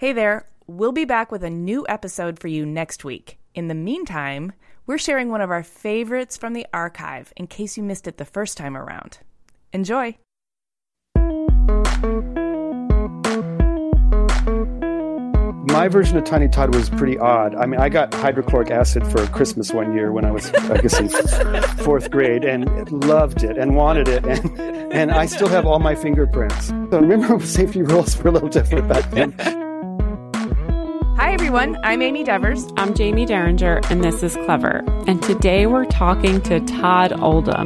Hey there, we'll be back with a new episode for you next week. In the meantime, we're sharing one of our favorites from the archive in case you missed it the first time around. Enjoy. My version of Tiny Todd was pretty odd. I mean, I got hydrochloric acid for Christmas one year when I was, I guess, in fourth grade, and loved it and wanted it, and and I still have all my fingerprints. So remember, safety rules were a little different back then. Everyone. I'm Amy Devers. I'm Jaime Derringer, and this is Clever. And today we're talking to Todd Oldham.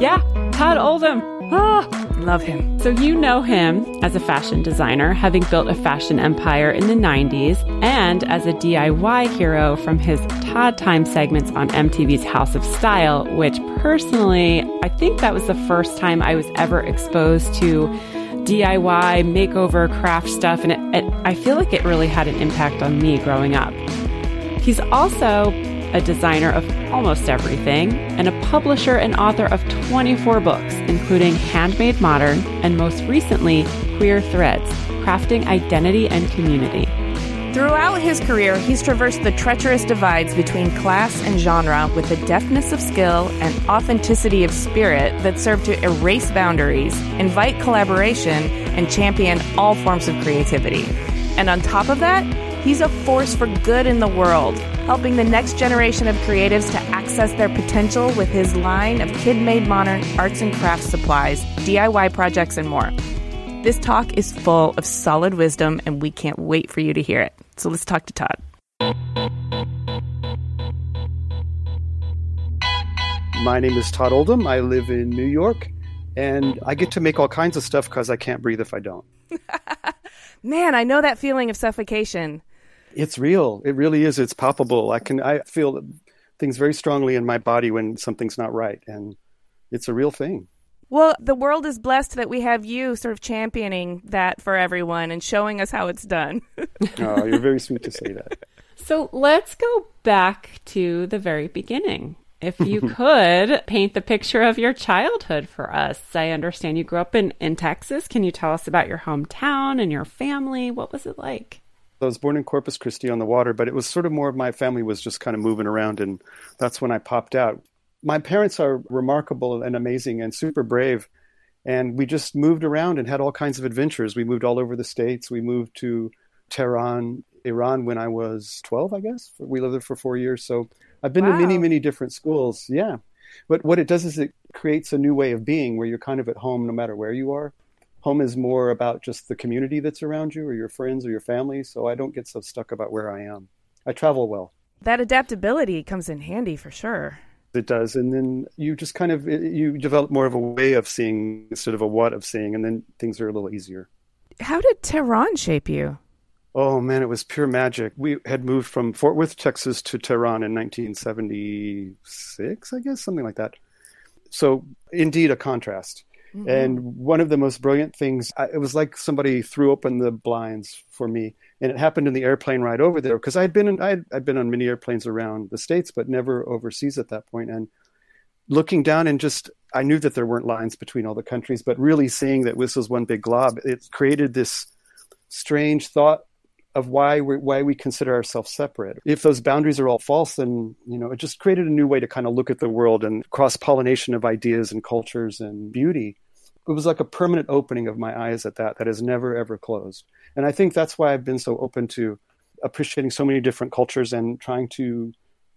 Yeah, Todd Oldham. Ah, Love him. so you know him as a fashion designer, having built a fashion empire in the 90s, and as a DIY hero from his Todd Time segments on MTV's House of Style, which personally, I think that was the first time I was ever exposed to DIY, makeover, craft stuff, and it, it, I feel like it really had an impact on me growing up. He's also a designer of almost everything and a publisher and author of 24 books, including Handmade Modern and most recently, Queer Threads Crafting Identity and Community. Throughout his career, he's traversed the treacherous divides between class and genre with a deftness of skill and authenticity of spirit that serve to erase boundaries, invite collaboration, and champion all forms of creativity. And on top of that, he's a force for good in the world, helping the next generation of creatives to access their potential with his line of kid made modern arts and crafts supplies, DIY projects, and more. This talk is full of solid wisdom, and we can't wait for you to hear it. So let's talk to Todd. My name is Todd Oldham. I live in New York, and I get to make all kinds of stuff because I can't breathe if I don't. Man, I know that feeling of suffocation. It's real. It really is. It's palpable. I can. I feel things very strongly in my body when something's not right, and it's a real thing. Well, the world is blessed that we have you sort of championing that for everyone and showing us how it's done. Oh, you're very sweet to say that. So let's go back to the very beginning. If you could paint the picture of your childhood for us. I understand you grew up in, in Texas. Can you tell us about your hometown and your family? What was it like? I was born in Corpus Christi on the water, but it was sort of more of my family was just kind of moving around, and that's when I popped out. My parents are remarkable and amazing and super brave, and we just moved around and had all kinds of adventures. We moved all over the states. We moved to Tehran, Iran when I was 12, I guess. We lived there for four years. So I've been Wow. to many, many different schools. Yeah. But what it does is it creates a new way of being where you're kind of at home no matter where you are. Home is more about just the community that's around you or your friends or your family. So I don't get so stuck about where I am. I travel well. that adaptability comes in handy for sure. It does. And then you just kind of, you develop more of a way of seeing instead of a what of seeing. And then things are a little easier. How did Tehran shape you? Oh man, it was pure magic. We had moved from Fort Worth, Texas to Tehran in 1976, I guess, something like that. So indeed a contrast. Mm-hmm. And one of the most brilliant things, I, it was like somebody threw open the blinds for me, and it happened in the airplane ride over there because I'd been in, I'd, I'd been on many airplanes around the states, but never overseas at that point. And looking down and just, I knew that there weren't lines between all the countries, but really seeing that this was one big glob, it created this strange thought of why we why we consider ourselves separate. If those boundaries are all false, then you know it just created a new way to kind of look at the world and cross pollination of ideas and cultures and beauty. It was like a permanent opening of my eyes at that that has never ever closed. And I think that's why I've been so open to appreciating so many different cultures and trying to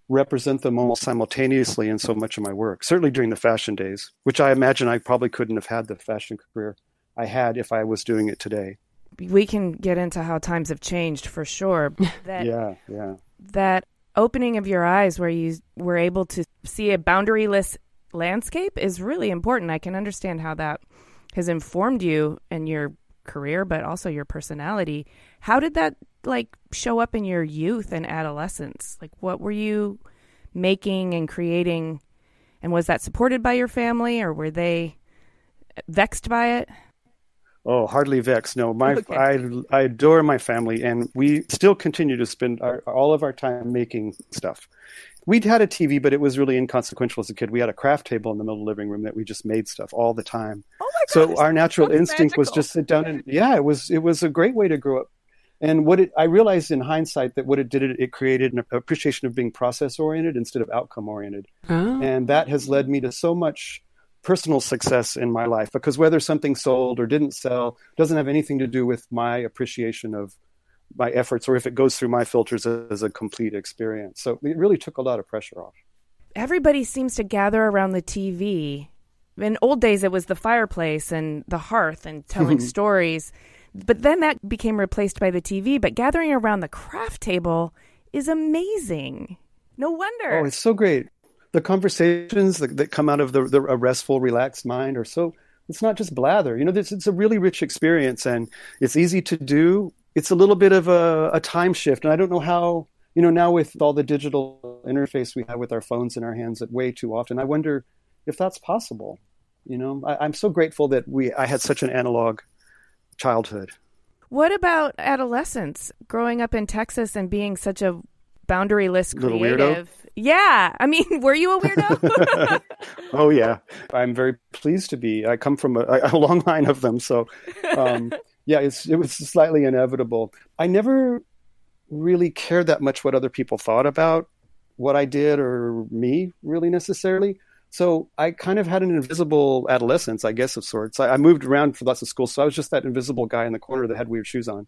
represent them almost simultaneously in so much of my work. Certainly during the fashion days, which I imagine I probably couldn't have had the fashion career I had if I was doing it today we can get into how times have changed for sure. That, yeah, yeah. That opening of your eyes where you were able to see a boundaryless landscape is really important. I can understand how that has informed you and your career, but also your personality. How did that like show up in your youth and adolescence? Like what were you making and creating and was that supported by your family or were they vexed by it? Oh, hardly vexed. No, my okay. I I adore my family, and we still continue to spend our, all of our time making stuff. We'd had a TV, but it was really inconsequential as a kid. We had a craft table in the middle of the living room that we just made stuff all the time. Oh my gosh, so our natural instinct magical. was just sit down and yeah, it was it was a great way to grow up. And what it, I realized in hindsight that what it did, it, it created an appreciation of being process oriented instead of outcome oriented, oh. and that has led me to so much personal success in my life because whether something sold or didn't sell doesn't have anything to do with my appreciation of my efforts or if it goes through my filters as a complete experience. So it really took a lot of pressure off. Everybody seems to gather around the TV. In old days, it was the fireplace and the hearth and telling stories. But then that became replaced by the TV. But gathering around the craft table is amazing. No wonder. Oh, it's so great the conversations that, that come out of the, the a restful, relaxed mind are so. It's not just blather. You know, this, it's a really rich experience, and it's easy to do. It's a little bit of a, a time shift, and I don't know how. You know, now with all the digital interface we have with our phones in our hands, way too often, I wonder if that's possible. You know, I, I'm so grateful that we I had such an analog childhood. What about adolescence? Growing up in Texas and being such a boundaryless creative. Yeah. I mean, were you a weirdo? oh, yeah. I'm very pleased to be. I come from a, a long line of them. So, um, yeah, it was slightly inevitable. I never really cared that much what other people thought about what I did or me, really necessarily. So I kind of had an invisible adolescence, I guess, of sorts. I, I moved around for lots of schools, so I was just that invisible guy in the corner that had weird shoes on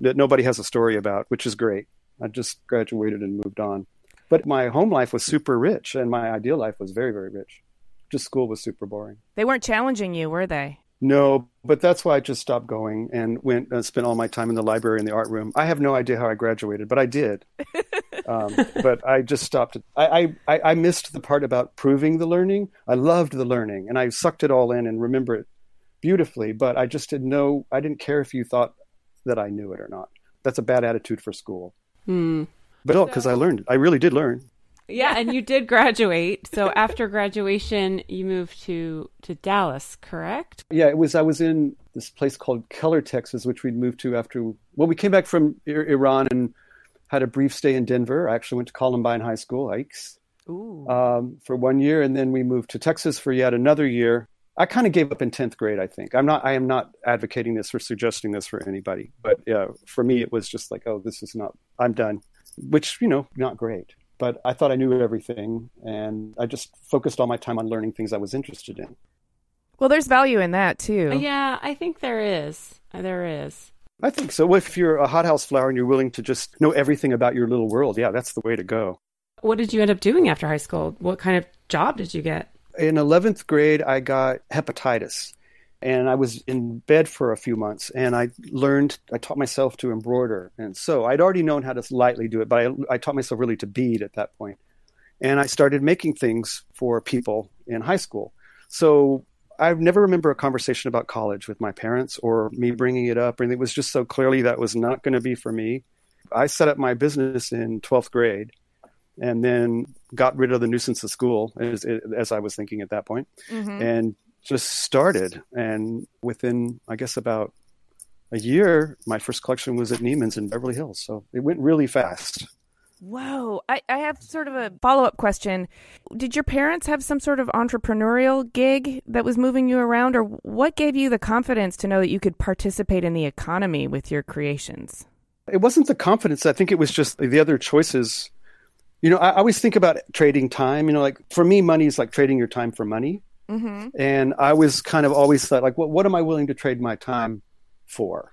that nobody has a story about, which is great. I just graduated and moved on. But my home life was super rich, and my ideal life was very, very rich. Just school was super boring. They weren't challenging you, were they? No, but that's why I just stopped going and went and spent all my time in the library and the art room. I have no idea how I graduated, but I did. um, but I just stopped. I, I, I missed the part about proving the learning. I loved the learning, and I sucked it all in and remember it beautifully. But I just didn't know. I didn't care if you thought that I knew it or not. That's a bad attitude for school. Hmm. But no, because I learned. I really did learn. Yeah, and you did graduate. So after graduation, you moved to to Dallas, correct? Yeah, it was. I was in this place called Keller, Texas, which we'd moved to after. Well, we came back from Iran and had a brief stay in Denver. I actually went to Columbine High School, Ikes, um, for one year, and then we moved to Texas for yet another year. I kind of gave up in tenth grade. I think I'm not. I am not advocating this or suggesting this for anybody, but yeah, for me, it was just like, oh, this is not. I'm done which, you know, not great. But I thought I knew everything, and I just focused all my time on learning things I was interested in. Well, there's value in that too. Yeah, I think there is. There is. I think so. If you're a hothouse flower and you're willing to just know everything about your little world, yeah, that's the way to go. What did you end up doing after high school? What kind of job did you get? In 11th grade, I got hepatitis and I was in bed for a few months and I learned, I taught myself to embroider and so I'd already known how to lightly do it, but I, I taught myself really to bead at that point. And I started making things for people in high school. So I never remember a conversation about college with my parents or me bringing it up. And it was just so clearly that was not going to be for me. I set up my business in 12th grade and then got rid of the nuisance of school as, as I was thinking at that point, mm-hmm. and just started. And within, I guess, about a year, my first collection was at Neiman's in Beverly Hills. So it went really fast. Whoa. I, I have sort of a follow up question. Did your parents have some sort of entrepreneurial gig that was moving you around, or what gave you the confidence to know that you could participate in the economy with your creations? It wasn't the confidence. I think it was just the other choices. You know, I always think about trading time. You know, like for me, money is like trading your time for money. Mm-hmm. And I was kind of always thought, like, what, what am I willing to trade my time for?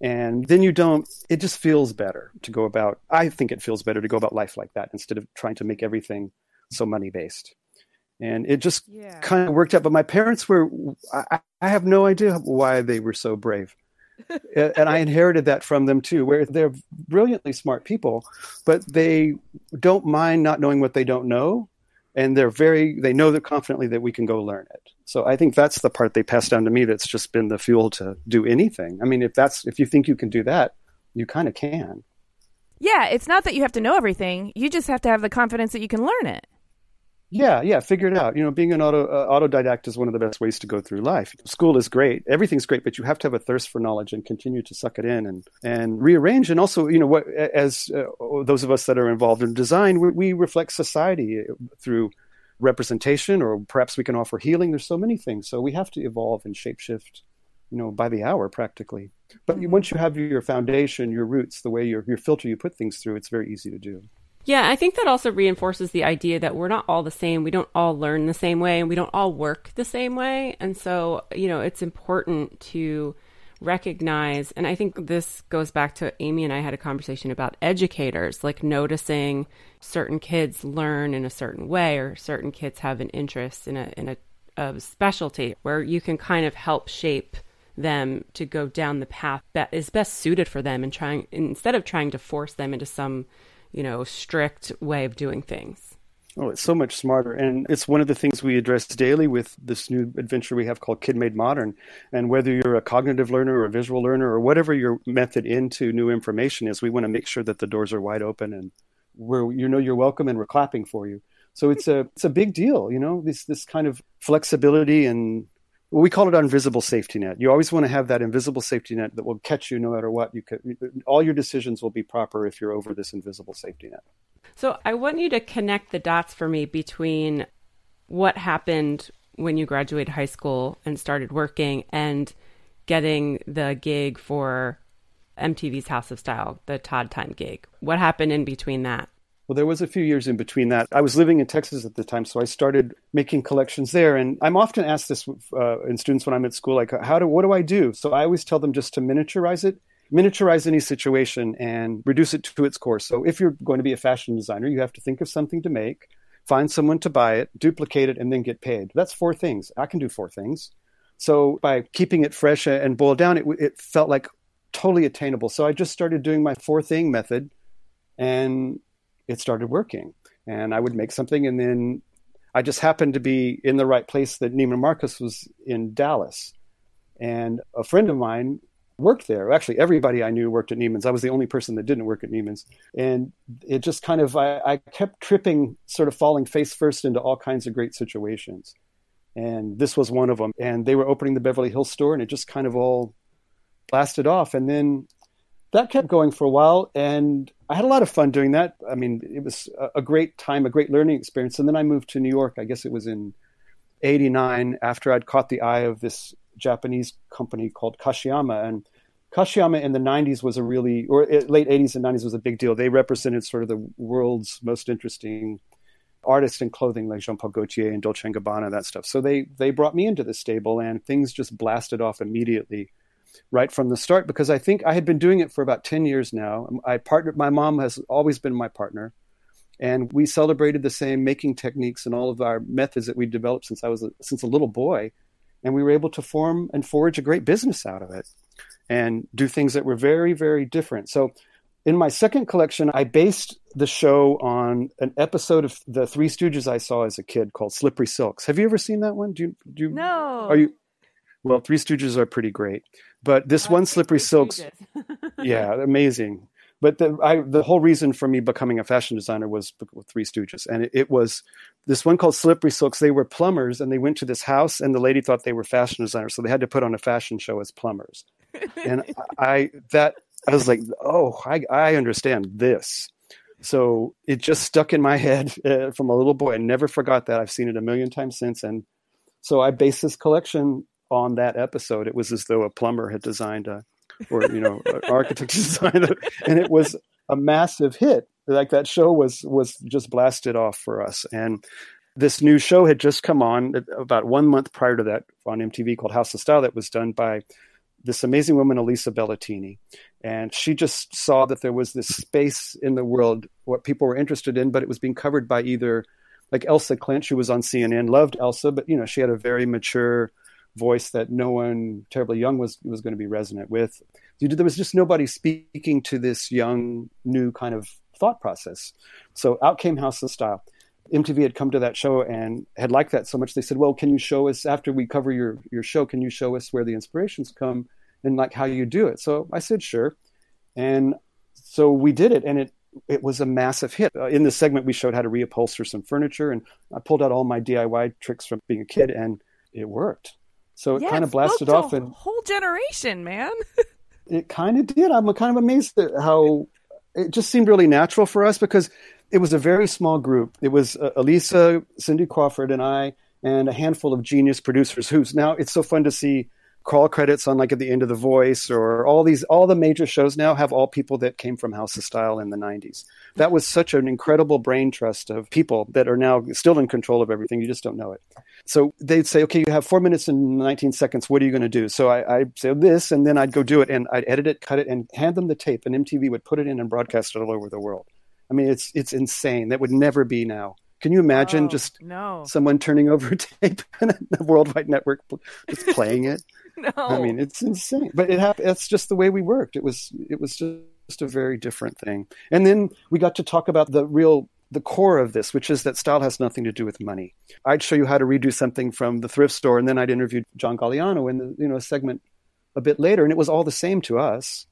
And then you don't, it just feels better to go about, I think it feels better to go about life like that instead of trying to make everything so money based. And it just yeah. kind of worked out. But my parents were, I, I have no idea why they were so brave. and I inherited that from them too, where they're brilliantly smart people, but they don't mind not knowing what they don't know. And they're very, they know that confidently that we can go learn it. So I think that's the part they passed down to me that's just been the fuel to do anything. I mean, if that's if you think you can do that, you kind of can. Yeah, it's not that you have to know everything. You just have to have the confidence that you can learn it. Yeah, yeah, figure it out. You know, being an auto uh, autodidact is one of the best ways to go through life. School is great, everything's great, but you have to have a thirst for knowledge and continue to suck it in and and rearrange. And also, you know, what as uh, those of us that are involved in design, we, we reflect society through representation or perhaps we can offer healing there's so many things so we have to evolve and shapeshift you know by the hour practically but once you have your foundation your roots the way your, your filter you put things through it's very easy to do yeah i think that also reinforces the idea that we're not all the same. We don't all learn the same way and we don't all work the same way. And so you know it's important to recognize and i think this goes back to amy and i had a conversation about educators like noticing certain kids learn in a certain way or certain kids have an interest in a in a, a specialty where you can kind of help shape them to go down the path that is best suited for them and trying instead of trying to force them into some you know strict way of doing things Oh, it's so much smarter. And it's one of the things we address daily with this new adventure we have called Kid Made Modern. And whether you're a cognitive learner or a visual learner or whatever your method into new information is, we want to make sure that the doors are wide open and where you know you're welcome and we're clapping for you. So it's a it's a big deal, you know, this this kind of flexibility and we call it invisible safety net. You always want to have that invisible safety net that will catch you no matter what. You could, all your decisions will be proper if you're over this invisible safety net. So I want you to connect the dots for me between what happened when you graduated high school and started working and getting the gig for MTV's House of Style, the Todd Time gig. What happened in between that? Well, there was a few years in between that. I was living in Texas at the time, so I started making collections there. And I'm often asked this uh, in students when I'm at school, like, how do what do I do? So I always tell them just to miniaturize it miniaturize any situation and reduce it to its core. So if you're going to be a fashion designer, you have to think of something to make, find someone to buy it, duplicate it, and then get paid. That's four things. I can do four things. So by keeping it fresh and boiled down, it, it felt like totally attainable. So I just started doing my four thing method and it started working. And I would make something and then I just happened to be in the right place that Neiman Marcus was in Dallas. And a friend of mine worked there. Actually, everybody I knew worked at Neiman's. I was the only person that didn't work at Neiman's. And it just kind of, I, I kept tripping, sort of falling face first into all kinds of great situations. And this was one of them. And they were opening the Beverly Hills store, and it just kind of all blasted off. And then that kept going for a while. And I had a lot of fun doing that. I mean, it was a great time, a great learning experience. And then I moved to New York. I guess it was in 89 after I'd caught the eye of this Japanese company called Kashiyama. And Kashiyama in the 90s was a really, or eh, late 80s and 90s was a big deal. They represented sort of the world's most interesting artists in clothing like Jean Paul Gaultier and Dolce & Gabbana, that stuff. So they, they brought me into the stable and things just blasted off immediately right from the start because I think I had been doing it for about 10 years now. I partnered, my mom has always been my partner. And we celebrated the same making techniques and all of our methods that we developed since I was a, since a little boy and we were able to form and forge a great business out of it and do things that were very very different so in my second collection i based the show on an episode of the three stooges i saw as a kid called slippery silks have you ever seen that one do you, do you no are you well three stooges are pretty great but this one slippery silks yeah amazing but the I, the whole reason for me becoming a fashion designer was with Three Stooges, and it, it, was this one called Slippery Silks. They were plumbers and they went to this house and the lady thought they were fashion designers. So they had to put on a fashion show as plumbers. and I, that, I was like, oh, I, I understand this. So it just stuck in my head uh, from a little boy. I never forgot that. I've seen it a million times since. And so I based this collection on that episode. It was as though a plumber had designed a, or, you know, an architect designed it. And it was a massive hit. Like that show was, was just blasted off for us. And this new show had just come on uh, about one month prior to that on MTV called House of Style that was done by this amazing woman, Alisa Bellettini. And she just saw that there was this space in the world, what people were interested in, but it was being covered by either like Elsa Klensch, who was on CNN, loved Elsa, but you know, she had a very mature voice that no one terribly young was was going to be resonant with. There was just nobody speaking to this young, new kind of thought process. So out came House of Style. MTV had come to that show and had liked that so much. They said, "Well, can you show us after we cover your your show? Can you show us where the inspirations come and like how you do it?" So I said, "Sure," and so we did it, and it it was a massive hit. Uh, in this segment, we showed how to reupholster some furniture, and I pulled out all my DIY tricks from being a kid, and it worked. So it yeah, kind of blasted off, and whole generation, man. it kind of did. I'm kind of amazed at how it just seemed really natural for us because it was a very small group. It was uh, Alisa, Cindy Crawford, and I, and a handful of genius producers. Who's now it's so fun to see crawl credits on like at the end of The Voice or all these all the major shows now have all people that came from House of Style in the 90s. That was such an incredible brain trust of people that are now still in control of everything. You just don't know it. So they'd say, okay, you have four minutes and 19 seconds. What are you going to do? So I, I'd say this, and then I'd go do it, and I'd edit it, cut it, and hand them the tape, and MTV would put it in and broadcast it all over the world. I mean, it's it's insane. That would never be now. Can you imagine oh, just no. someone turning over a tape and a worldwide network just playing it? no. I mean, it's insane. But it happened. That's just the way we worked. It was it was just a very different thing. And then we got to talk about the real the core of this, which is that style has nothing to do with money. I'd show you how to redo something from the thrift store, and then I'd interview John Galliano in the you know segment a bit later, and it was all the same to us.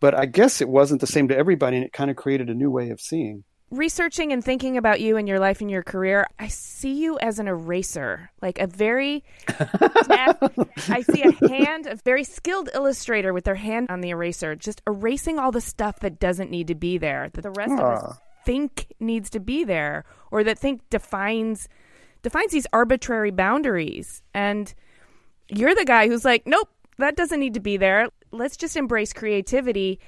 But I guess it wasn't the same to everybody, and it kind of created a new way of seeing. Researching and thinking about you and your life and your career, I see you as an eraser, like a very. I see a hand, a very skilled illustrator with their hand on the eraser, just erasing all the stuff that doesn't need to be there, that the rest Aww. of us think needs to be there, or that think defines defines these arbitrary boundaries. And you're the guy who's like, nope, that doesn't need to be there. Let's just embrace creativity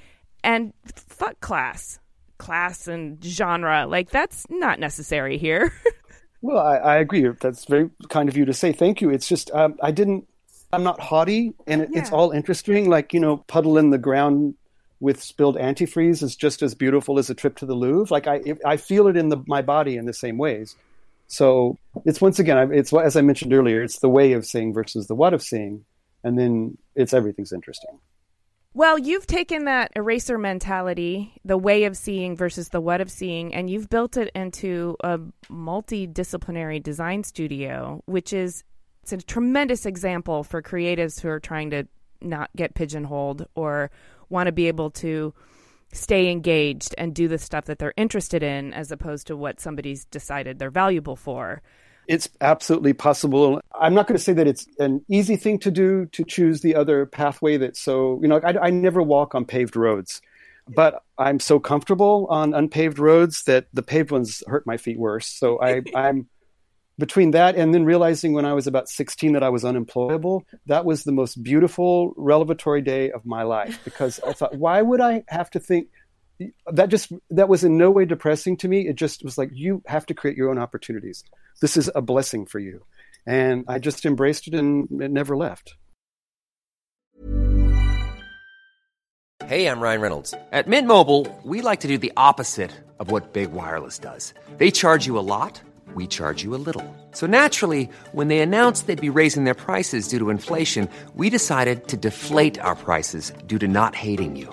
and fuck class, class and genre. Like that's not necessary here. well, I, I, agree. That's very kind of you to say. Thank you. It's just um, I didn't. I'm not haughty, and it, yeah. it's all interesting. Like you know, puddle in the ground with spilled antifreeze is just as beautiful as a trip to the Louvre. Like I, I feel it in the, my body in the same ways. So it's once again, it's as I mentioned earlier, it's the way of seeing versus the what of seeing and then it's everything's interesting. Well, you've taken that eraser mentality, the way of seeing versus the what of seeing, and you've built it into a multidisciplinary design studio, which is it's a tremendous example for creatives who are trying to not get pigeonholed or want to be able to stay engaged and do the stuff that they're interested in as opposed to what somebody's decided they're valuable for. It's absolutely possible. I'm not going to say that it's an easy thing to do to choose the other pathway that's so, you know, I, I never walk on paved roads, but I'm so comfortable on unpaved roads that the paved ones hurt my feet worse. So I, I'm between that and then realizing when I was about 16 that I was unemployable, that was the most beautiful revelatory day of my life because I thought, why would I have to think that just that was in no way depressing to me. It just was like you have to create your own opportunities this is a blessing for you. And I just embraced it and it never left. Hey, I'm Ryan Reynolds. At Mint Mobile, we like to do the opposite of what Big Wireless does. They charge you a lot, we charge you a little. So naturally, when they announced they'd be raising their prices due to inflation, we decided to deflate our prices due to not hating you.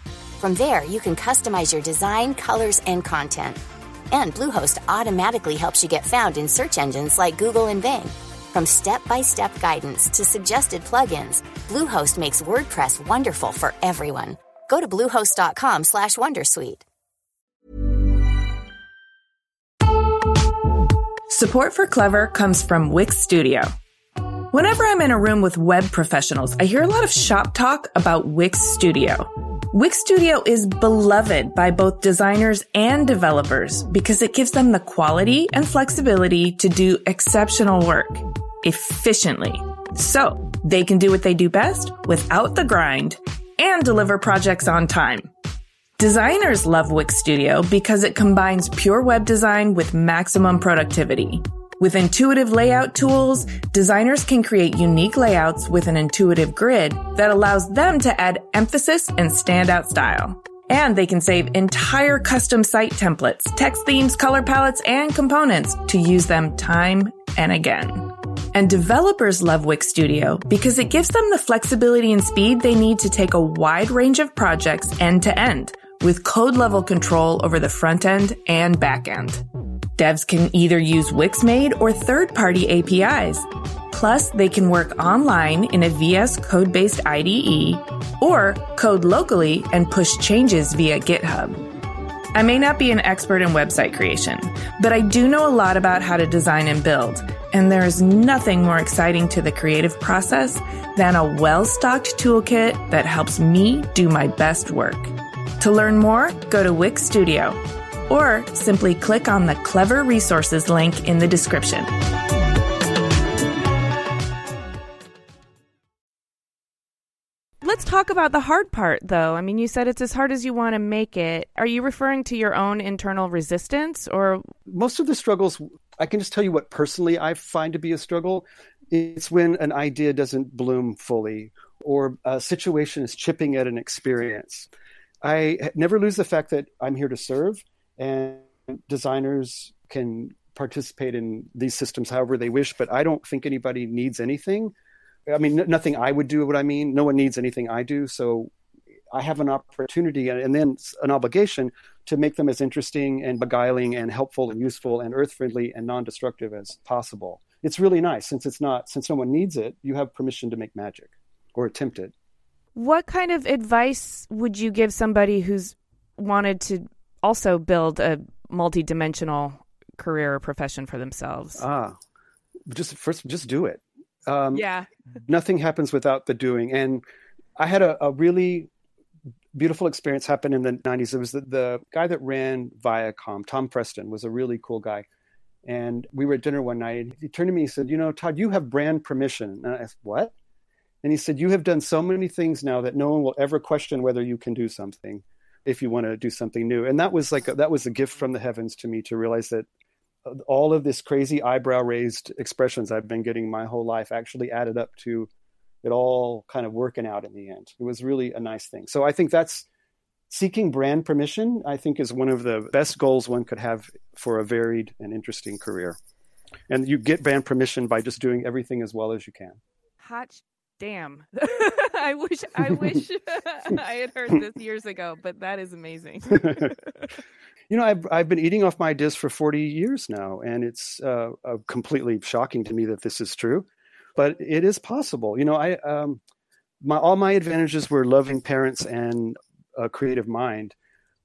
From there, you can customize your design, colors, and content. And Bluehost automatically helps you get found in search engines like Google and Bing. From step-by-step guidance to suggested plugins, Bluehost makes WordPress wonderful for everyone. Go to bluehost.com/wondersuite. Support for Clever comes from Wix Studio. Whenever I'm in a room with web professionals, I hear a lot of shop talk about Wix Studio. Wix Studio is beloved by both designers and developers because it gives them the quality and flexibility to do exceptional work efficiently. So they can do what they do best without the grind and deliver projects on time. Designers love Wix Studio because it combines pure web design with maximum productivity. With intuitive layout tools, designers can create unique layouts with an intuitive grid that allows them to add emphasis and standout style. And they can save entire custom site templates, text themes, color palettes, and components to use them time and again. And developers love Wix Studio because it gives them the flexibility and speed they need to take a wide range of projects end to end with code level control over the front end and back end. Devs can either use Wixmade or third party APIs. Plus, they can work online in a VS code based IDE or code locally and push changes via GitHub. I may not be an expert in website creation, but I do know a lot about how to design and build, and there is nothing more exciting to the creative process than a well stocked toolkit that helps me do my best work. To learn more, go to Wix Studio or simply click on the Clever Resources link in the description. Let's talk about the hard part, though. I mean, you said it's as hard as you want to make it. Are you referring to your own internal resistance or? Most of the struggles, I can just tell you what personally I find to be a struggle. It's when an idea doesn't bloom fully or a situation is chipping at an experience. I never lose the fact that I'm here to serve and designers can participate in these systems however they wish, but I don't think anybody needs anything. I mean, n- nothing I would do what I mean. No one needs anything I do. So I have an opportunity and then an obligation to make them as interesting and beguiling and helpful and useful and earth friendly and non destructive as possible. It's really nice since it's not, since no one needs it, you have permission to make magic or attempt it. What kind of advice would you give somebody who's wanted to also build a multi-dimensional career or profession for themselves? Ah, just first, just do it. Um, yeah. nothing happens without the doing. And I had a, a really beautiful experience happen in the 90s. It was the, the guy that ran Viacom, Tom Freston, was a really cool guy. And we were at dinner one night, and he turned to me and he said, You know, Todd, you have brand permission. And I said, What? And he said, You have done so many things now that no one will ever question whether you can do something if you want to do something new. And that was like, a, that was a gift from the heavens to me to realize that uh, all of this crazy eyebrow raised expressions I've been getting my whole life actually added up to it all kind of working out in the end. It was really a nice thing. So I think that's seeking brand permission, I think is one of the best goals one could have for a varied and interesting career. And you get brand permission by just doing everything as well as you can. Hot damn. I wish I wish I had heard this years ago, but that is amazing. you know, I've I've been eating off my disc for 40 years now, and it's uh, uh, completely shocking to me that this is true, but it is possible. You know, I um, my all my advantages were loving parents and a creative mind.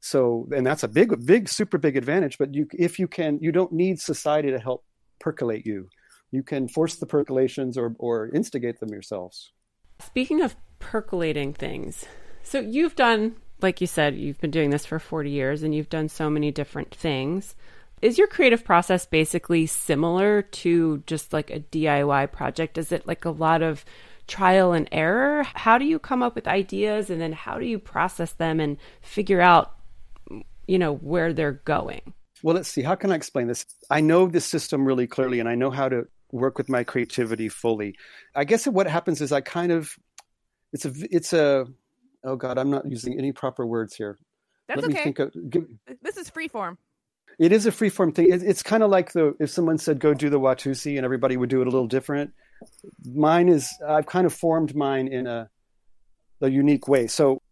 So, and that's a big, big, super big advantage. But you, if you can, you don't need society to help percolate you. You can force the percolations or, or instigate them yourselves. Speaking of percolating things, so you've done like you said, you've been doing this for 40 years and you've done so many different things. Is your creative process basically similar to just like a DIY project? Is it like a lot of trial and error? How do you come up with ideas and then how do you process them and figure out, you know, where they're going? Well, let's see. How can I explain this? I know this system really clearly and I know how to work with my creativity fully. I guess what happens is I kind of, it's a, it's a, oh God, I'm not using any proper words here. That's Let okay. Of, give, this is free form. It is a free form thing. It, it's kind of like the if someone said go do the Watusi and everybody would do it a little different. Mine is I've kind of formed mine in a a unique way. So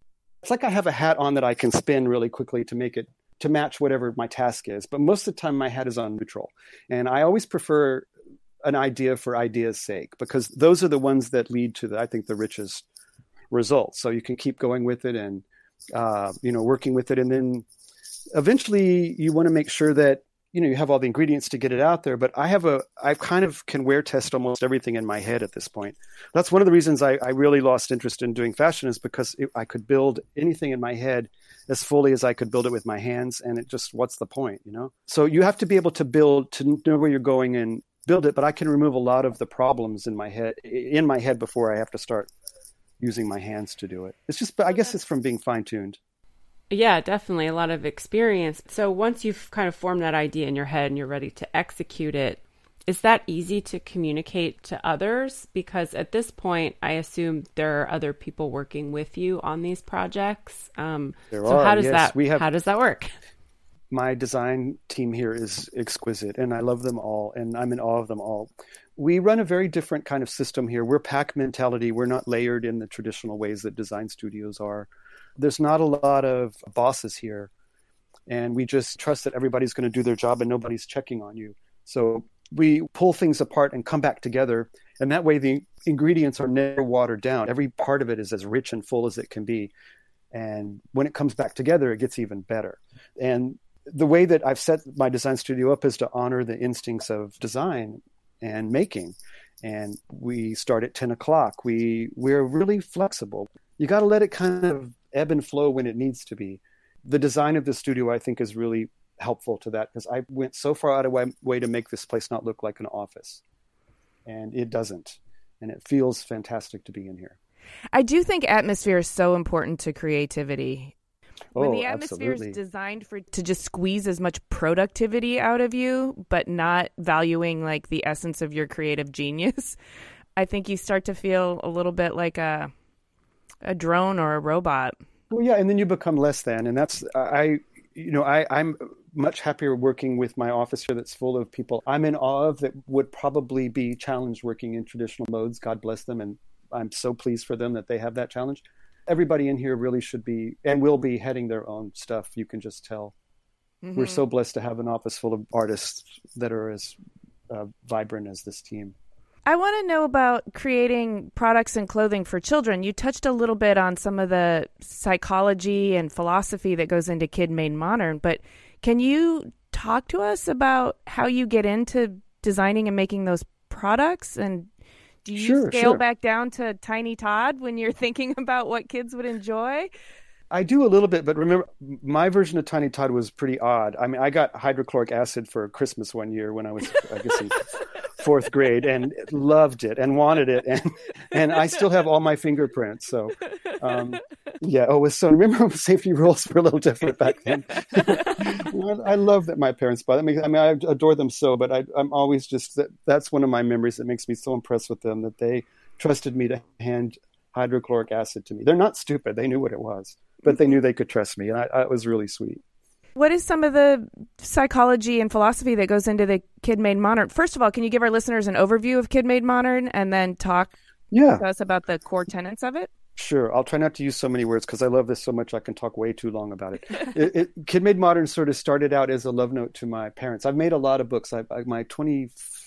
it's like I have a hat on that I can spin really quickly to make it to match whatever my task is. But most of the time, my hat is on neutral, and I always prefer an idea for idea's sake because those are the ones that lead to the I think the richest results. So you can keep going with it and uh, you know working with it, and then eventually you want to make sure that you know you have all the ingredients to get it out there. But i have a i kind of can wear test almost everything in my head at this point. That's one of the reasons i, I really lost interest in doing fashion is because it, i could build anything in my head as fully as i could build it with my hands. And it just what's the point you know? So you have to be able to build to know where you're going and build it but i can remove a lot of the problems in my head in my head before i have to start using my hands to do it it's just i guess it's from being fine-tuned yeah, definitely a lot of experience. So once you've kind of formed that idea in your head and you're ready to execute it, is that easy to communicate to others? Because at this point, I assume there are other people working with you on these projects. Um, there so are. how does yes, that we have, how does that work? My design team here is exquisite, and I love them all, and I'm in awe of them all. We run a very different kind of system here. We're pack mentality. We're not layered in the traditional ways that design studios are there's not a lot of bosses here. And we just trust that everybody's going to do their job and nobody's checking on you. So we pull things apart and come back together. And that way the ingredients are never watered down. Every part of it is as rich and full as it can be. And when it comes back together, it gets even better. And the way that I've set my design studio up is to honor the instincts of design and making. And we start at 10 o'clock. We, we're really flexible. You got to let it kind of ebb and flow when it needs to be. The design of the studio, I think, is really helpful to that because I went so far out of my way to make this place not look like an office, and it doesn't, and it feels fantastic to be in here. I do think atmosphere is so important to creativity. When oh, the atmosphere absolutely. is designed for to just squeeze as much productivity out of you, but not valuing like the essence of your creative genius, I think you start to feel a little bit like a a drone or a robot. Well, yeah, and then you become less than, and that's I, you know, I I'm much happier working with my office here that's full of people I'm in awe of that would probably be challenged working in traditional modes. God bless them, and I'm so pleased for them that they have that challenge. Everybody in here really should be and will be heading their own stuff. You can just tell. Mm-hmm. We're so blessed to have an office full of artists that are as uh, vibrant as this team. I want to know about creating products and clothing for children. You touched a little bit on some of the psychology and philosophy that goes into Kid Made Modern, but can you talk to us about how you get into designing and making those products and do you sure, scale sure. back down to Tiny Todd when you're thinking about what kids would enjoy? I do a little bit, but remember, my version of Tiny Todd was pretty odd. I mean, I got hydrochloric acid for Christmas one year when I was, I guess, in fourth grade, and loved it and wanted it, and and I still have all my fingerprints. So, um, yeah. Oh, so remember safety rules were a little different back then. I love that my parents bought. I mean, I mean, I adore them so, but I, I'm always just that. That's one of my memories that makes me so impressed with them that they trusted me to hand hydrochloric acid to me. They're not stupid; they knew what it was but they knew they could trust me, and I, I, it was really sweet. What is some of the psychology and philosophy that goes into the Kid Made Modern? First of all, can you give our listeners an overview of Kid Made Modern, and then talk yeah. to us about the core tenets of it? Sure. I'll try not to use so many words because I love this so much I can talk way too long about it. it, it Kid Made Modern sort of started out as a love note to my parents. I've made a lot of books. I, I, my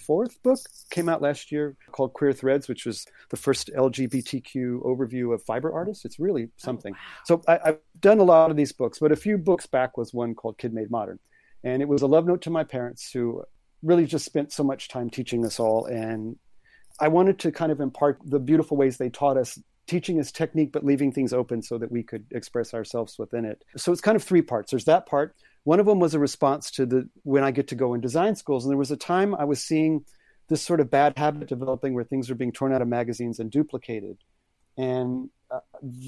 24th book came out last year called Queer Threads, which was the first LGBTQ overview of fiber artists. It's really oh, something. Oh, wow. So I, I've done a lot of these books, but a few books back was one called Kid Made Modern. And it was a love note to my parents who really just spent so much time teaching us all. And I wanted to kind of impart the beautiful ways they taught us teaching us technique, but leaving things open so that we could express ourselves within it. So it's kind of three parts. There's that part. One of them was a response to the when I get to go in design schools, and there was a time I was seeing this sort of bad habit developing where things are being torn out of magazines and duplicated, and uh,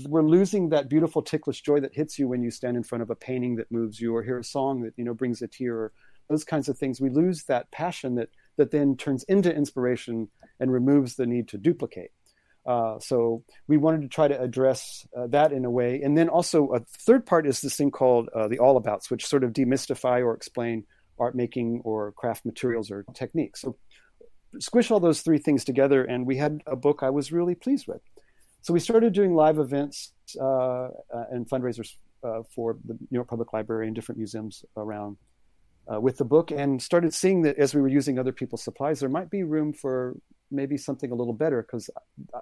we're losing that beautiful ticklish joy that hits you when you stand in front of a painting that moves you or hear a song that you know brings a tear or those kinds of things. We lose that passion that that then turns into inspiration and removes the need to duplicate. Uh, so we wanted to try to address uh, that in a way. And then also a third part is this thing called uh, the all abouts, which sort of demystify or explain art making or craft materials or techniques. So squish all those three things together, and we had a book I was really pleased with. So we started doing live events uh, uh, and fundraisers uh, for the New York Public Library and different museums around with the book, and started seeing that as we were using other people's supplies, there might be room for maybe something a little better. Because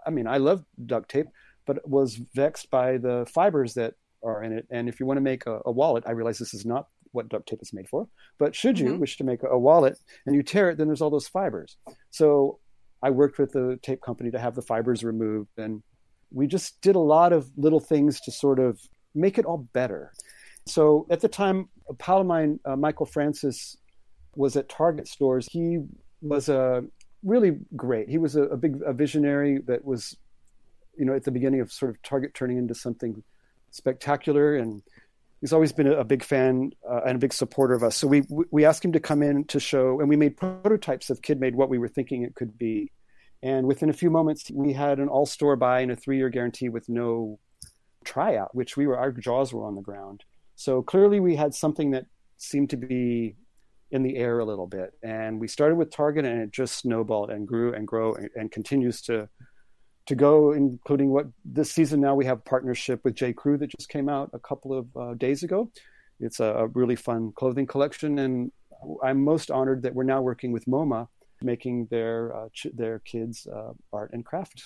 I mean, I love duct tape, but was vexed by the fibers that are in it. And if you want to make a, a wallet, I realize this is not what duct tape is made for. But should you mm-hmm. wish to make a, wallet and you tear it, then there's all those fibers. So I worked with the tape company to have the fibers removed, and we just did a lot of little things to sort of make it all better. So at the time, a pal of mine, uh, Michael Francis, was at Target stores. He was a really great. He was a, a big a visionary that was, you know, at the beginning of sort of Target turning into something spectacular and he's always been a, big fan uh, and a big supporter of us. So we we asked him to come in to show, and we made prototypes of Kid Made what we were thinking it could be. And within a few moments, we had an all store buy and a three year guarantee with no tryout, which we were our jaws were on the ground. So clearly, we had something that seemed to be in the air a little bit. And we started with Target, and it just snowballed and grew and grow and, and continues to to go, including what this season now we have partnership with J. Crew that just came out a couple of uh, days ago. It's a, a, really fun clothing collection, and I'm most honored that we're now working with MoMA, making their uh, ch- their kids uh, art and craft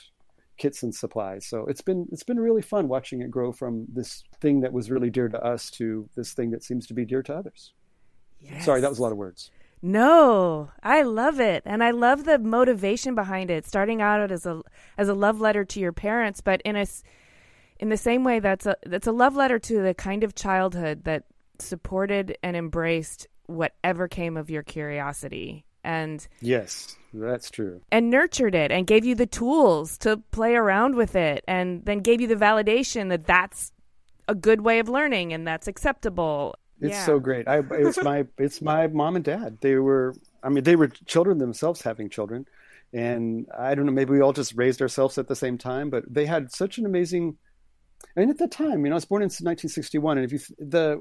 kits and supplies. So it's been it's been really fun watching it grow from this thing that was really dear to us to this thing that seems to be dear to others. Yes. Sorry, that was a lot of words. No, I love it, and I love the motivation behind it. Starting out as a as a love letter to your parents, but in a in the same way that's a that's a love letter to the kind of childhood that supported and embraced whatever came of your curiosity and yes that's true and nurtured it and gave you the tools to play around with it and then gave you the validation that that's a good way of learning and that's acceptable it's yeah. so great. I it's my it's my mom and dad. They were I mean they were children themselves having children. And I don't know, maybe we all just raised ourselves at the same time, but they had such an amazing I mean at the time, you know, I was born in 1961 and if you the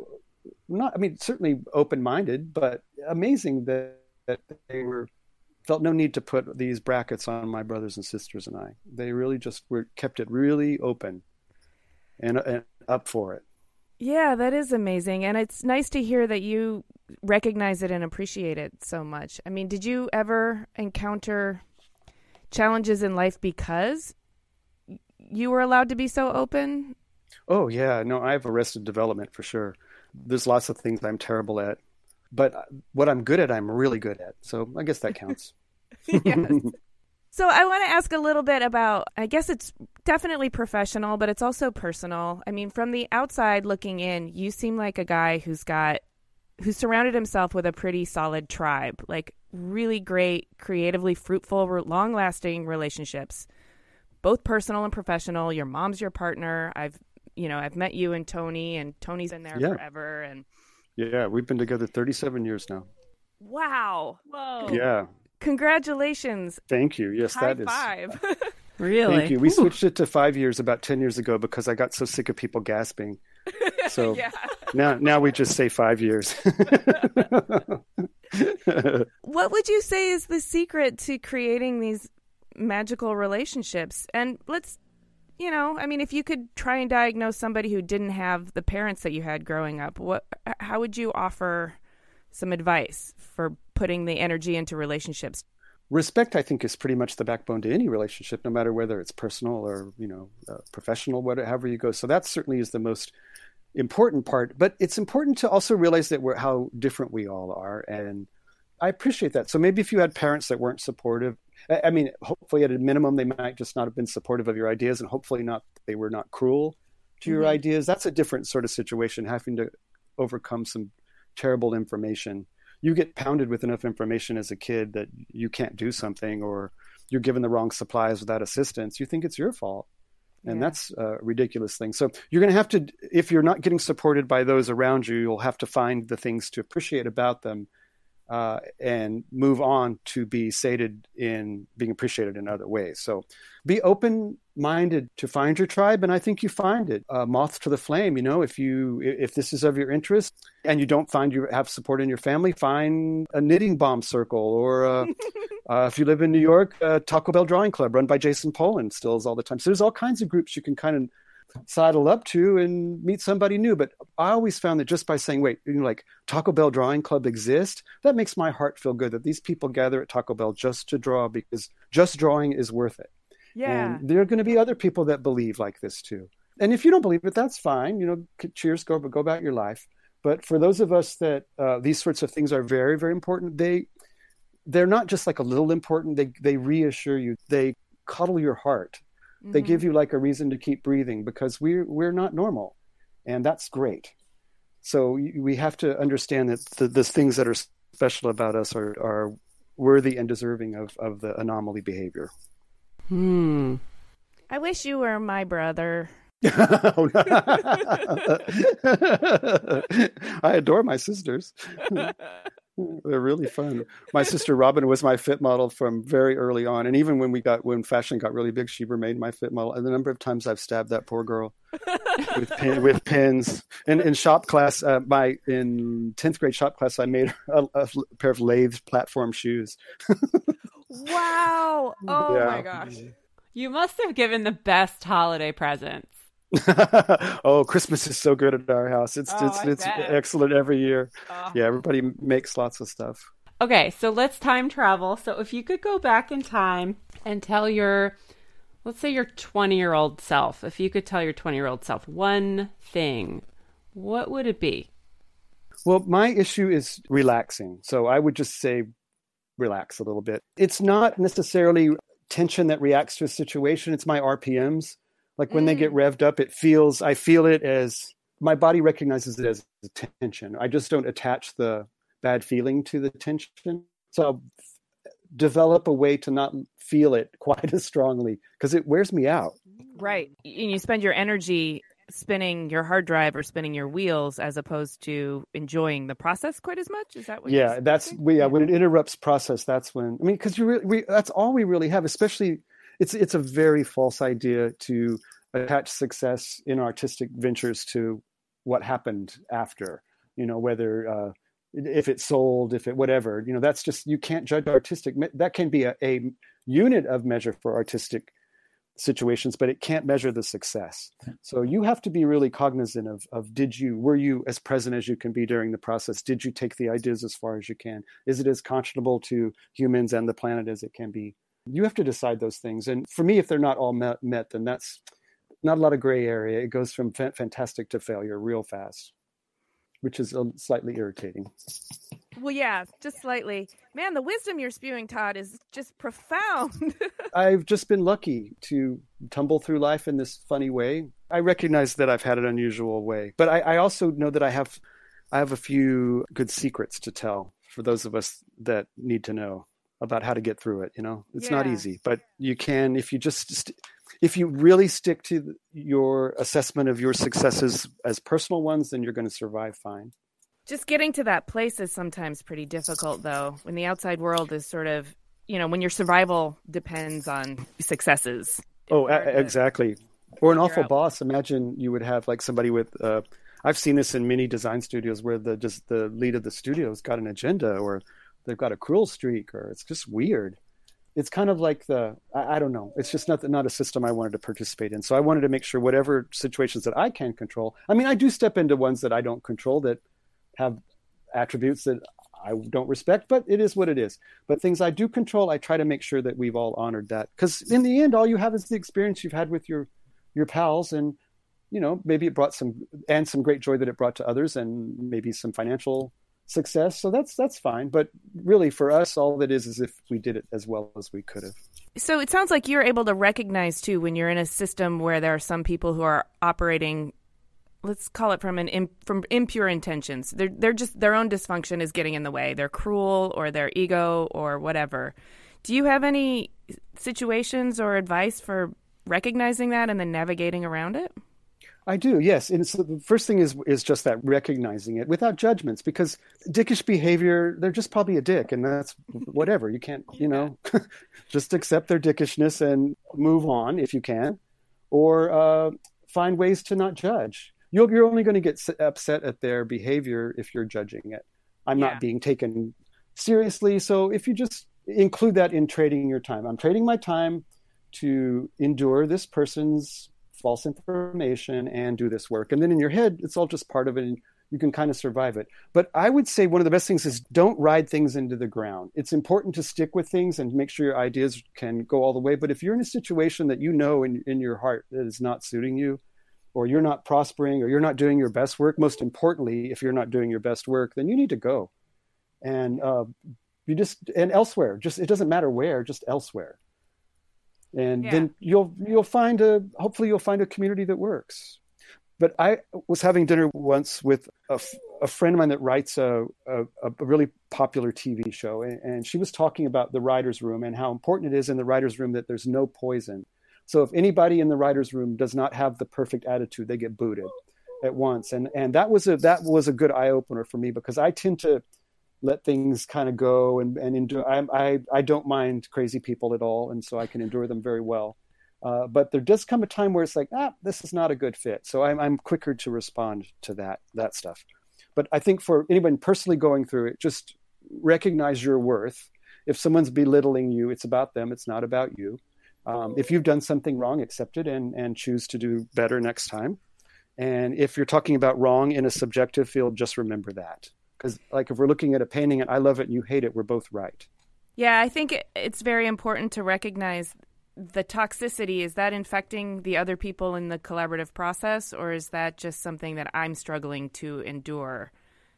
not I mean certainly open-minded, but amazing that, that they were felt no need to put these brackets on my brothers and sisters and I. They really just were kept it really open and, and up for it. Yeah, that is amazing. And it's nice to hear that you recognize it and appreciate it so much. I mean, did you ever encounter challenges in life because you were allowed to be so open? Oh, yeah. No, I have arrested development for sure. There's lots of things I'm terrible at, but uh, what I'm good at, I'm really good at. So I guess that counts. yes. So I want to ask a little bit about I guess it's definitely professional, but it's also personal. I mean, from the outside looking in, you seem like a guy who's got who surrounded himself with a pretty solid tribe, like really great, creatively fruitful, long-lasting relationships, both personal and professional. Your mom's your partner. I've, you know, I've met you and Tony, and Tony's been there yeah. forever. And yeah, we've been together 37 years now. Wow. Whoa. Yeah. Congratulations. Thank you. Yes, High that is. five. really? Thank you. We switched it to five years about 10 years ago because I got so sick of people gasping. So yeah. now, now we just say five years. what would you say is the secret to creating these magical relationships? And let's, you know, I mean, if you could try and diagnose somebody who didn't have the parents that you had growing up, what, how would you offer some advice for putting the energy into relationships? Respect, I think, is pretty much the backbone to any relationship, no matter whether it's personal or you know uh, professional, whatever you go. So that certainly is the most important part. But it's important to also realize that we're how different we all are, and I appreciate that. So maybe if you had parents that weren't supportive, I mean, hopefully at a minimum they might just not have been supportive of your ideas, and hopefully not they were not cruel to your mm-hmm. ideas. That's a different sort of situation, having to overcome some terrible information. You get pounded with enough information as a kid that you can't do something or you're given the wrong supplies without assistance. You think it's your fault. And yeah. that's a ridiculous thing. So you're going to have to, if you're not getting supported by those around you, you'll have to find the things to appreciate about them uh, and move on to be sated in being appreciated in other ways. So be open minded to find your tribe, and I think you find it. Uh, moth to the flame, you know, if you if this is of your interest and you don't find you have support in your family, find a knitting bomb circle, or uh, uh, if you live in New York, Taco Bell Drawing Club run by Jason Polan stills all the time. So there's all kinds of groups you can kind of sidle up to and meet somebody new. But I always found that just by saying, wait, you know, like Taco Bell Drawing Club exists, that makes my heart feel good that these people gather at Taco Bell just to draw because just drawing is worth it. Yeah. And there are going to be other people that believe like this too. And if you don't believe it, that's fine. You know, cheers, go, but go about your life. But for those of us that uh, these sorts of things are very, very important, they they're not just like a little important. They they reassure you. They cuddle your heart Mm-hmm. They give you like a reason to keep breathing because we're we're not normal, and that's great. So we have to understand that the, the things that are special about us are are worthy and deserving of of the anomaly behavior. Hmm. I wish you were my brother. I adore my sisters. They're really fun. My sister Robin was my fit model from very early on, and even when we got when fashion got really big, she remained my fit model. And the number of times I've stabbed that poor girl with pin, with pins. And in shop class, uh, my in tenth grade shop class, I made a, a pair of lathe platform shoes. wow! Oh yeah. my gosh! You must have given the best holiday presents. oh, Christmas is so good at our house. It's oh, it's it's excellent every year. Oh. Yeah, everybody makes lots of stuff. Okay, so let's time travel. So if you could go back in time and tell your let's say your 20-year-old self, if you could tell your 20-year-old self one thing, what would it be? Well, my issue is relaxing. So I would just say relax a little bit. It's not necessarily tension that reacts to a situation, it's my RPMs. Like when mm. they get mm. revved up, it feels, I feel it as my body recognizes it as tension. I just don't attach the bad feeling to the tension. So I'll develop a way to not feel it quite as strongly because it wears me out. Right. And you spend your energy spinning your hard drive or spinning your wheels as opposed to enjoying the process quite as much is that what yeah that's we, yeah, when it interrupts process that's when i mean because you really we, that's all we really have especially it's it's a very false idea to attach success in artistic ventures to what happened after. You know, whether uh, if it sold, if it whatever. You know, that's just you can't judge artistic. That can be a, a unit of measure for artistic situations, but it can't measure the success. So you have to be really cognizant of of did you were you as present as you can be during the process? Did you take the ideas as far as you can? Is it as conscionable to humans and the planet as it can be? You have to decide those things. And for me, if they're not all met, met then that's not a lot of gray area. It goes from fantastic to failure real fast, which is um, slightly irritating. Well, yeah, just slightly. Man, the wisdom you're spewing, Todd, is just profound. I've just been lucky to tumble through life in this funny way. I recognize that I've had an unusual way, but I, I also know that I have, I have a few good secrets to tell for those of us that need to know about how to get through it you know? It's yeah. not easy but you can if you just st- if you really stick to your assessment of your successes as personal ones then you're going to survive fine. Just getting to that place is sometimes pretty difficult though when the outside world is sort of you know when your survival depends on successes. Oh a- exactly. or an awful boss. Imagine you would have like somebody with uh, i've seen this in many design studios where the just the lead of the studio's got an agenda or they've got a cruel streak or it's just weird. It's kind of like the I, I, don't know. It's just not not a system i wanted to participate in. So i wanted to make sure whatever situations that i can control i mean i do step into ones that i don't control that have attributes that i don't respect but it is what it is. But things i do control i try to make sure that we've all honored that. Because in the end all you have is the experience you've had with your your pals and you know maybe it brought some and some great joy that it brought to others and maybe some financial success. So that's that's fine. But really, for us, all it is is if we did it as well as we could have. So it sounds like you're able to recognize too when you're in a system where there are some people who are operating. Let's call it from an from impure intentions. They're they're just their own dysfunction is getting in the way. They're cruel or their ego or whatever. Do you have any situations or advice for recognizing that and then navigating around it? I do, yes. And so the first thing is is just that recognizing it without judgments, because dickish behavior, they're just probably a dick, and that's whatever. You can't, you know, just accept their dickishness and move on if you can, or uh, find ways to not judge. You're, you're only going to get upset at their behavior if you're judging it. I'm yeah. not being taken seriously, so if you just include that in trading your time, I'm trading my time to endure this person's false information and do this work. And then in your head, it's all just part of it and you can kind of survive it. But I would say one of the best things is don't ride things into the ground. It's important to stick with things and make sure your ideas can go all the way. But if you're in a situation that you know in, in your heart that is not suiting you, or you're not prospering, or you're not doing your best work, most importantly, if you're not doing your best work, then you need to go. And uh, you just, and elsewhere, just, it doesn't matter where, just elsewhere and yeah. then you'll you'll find a hopefully you'll find a community that works. But i was having dinner once with a, a friend of mine that writes a, a, a really popular tv show and, and, she was talking about the writers room and how important it is in the writers room that there's no poison. So if anybody in the writers room does not have the perfect attitude they get booted at once. And and that was a that was a good eye opener for me because i tend to let things kind of go and and endure. I, I I don't mind crazy people at all, and so I can endure them very well. Uh, but there does come a time where it's like, ah, this is not a good fit. So I'm I'm quicker to respond to that that stuff. But I think for anyone personally going through it, just recognize your worth. If someone's belittling you, it's about them. It's not about you. Um, if you've done something wrong, accept it and and choose to do better next time. And if you're talking about wrong in a subjective field, just remember that because like if we're looking at a painting and I love it and you hate it, we're both right. Yeah, I think it's very important to recognize the toxicity. Is that infecting the other people in the collaborative process, or is that just something that I'm struggling to endure?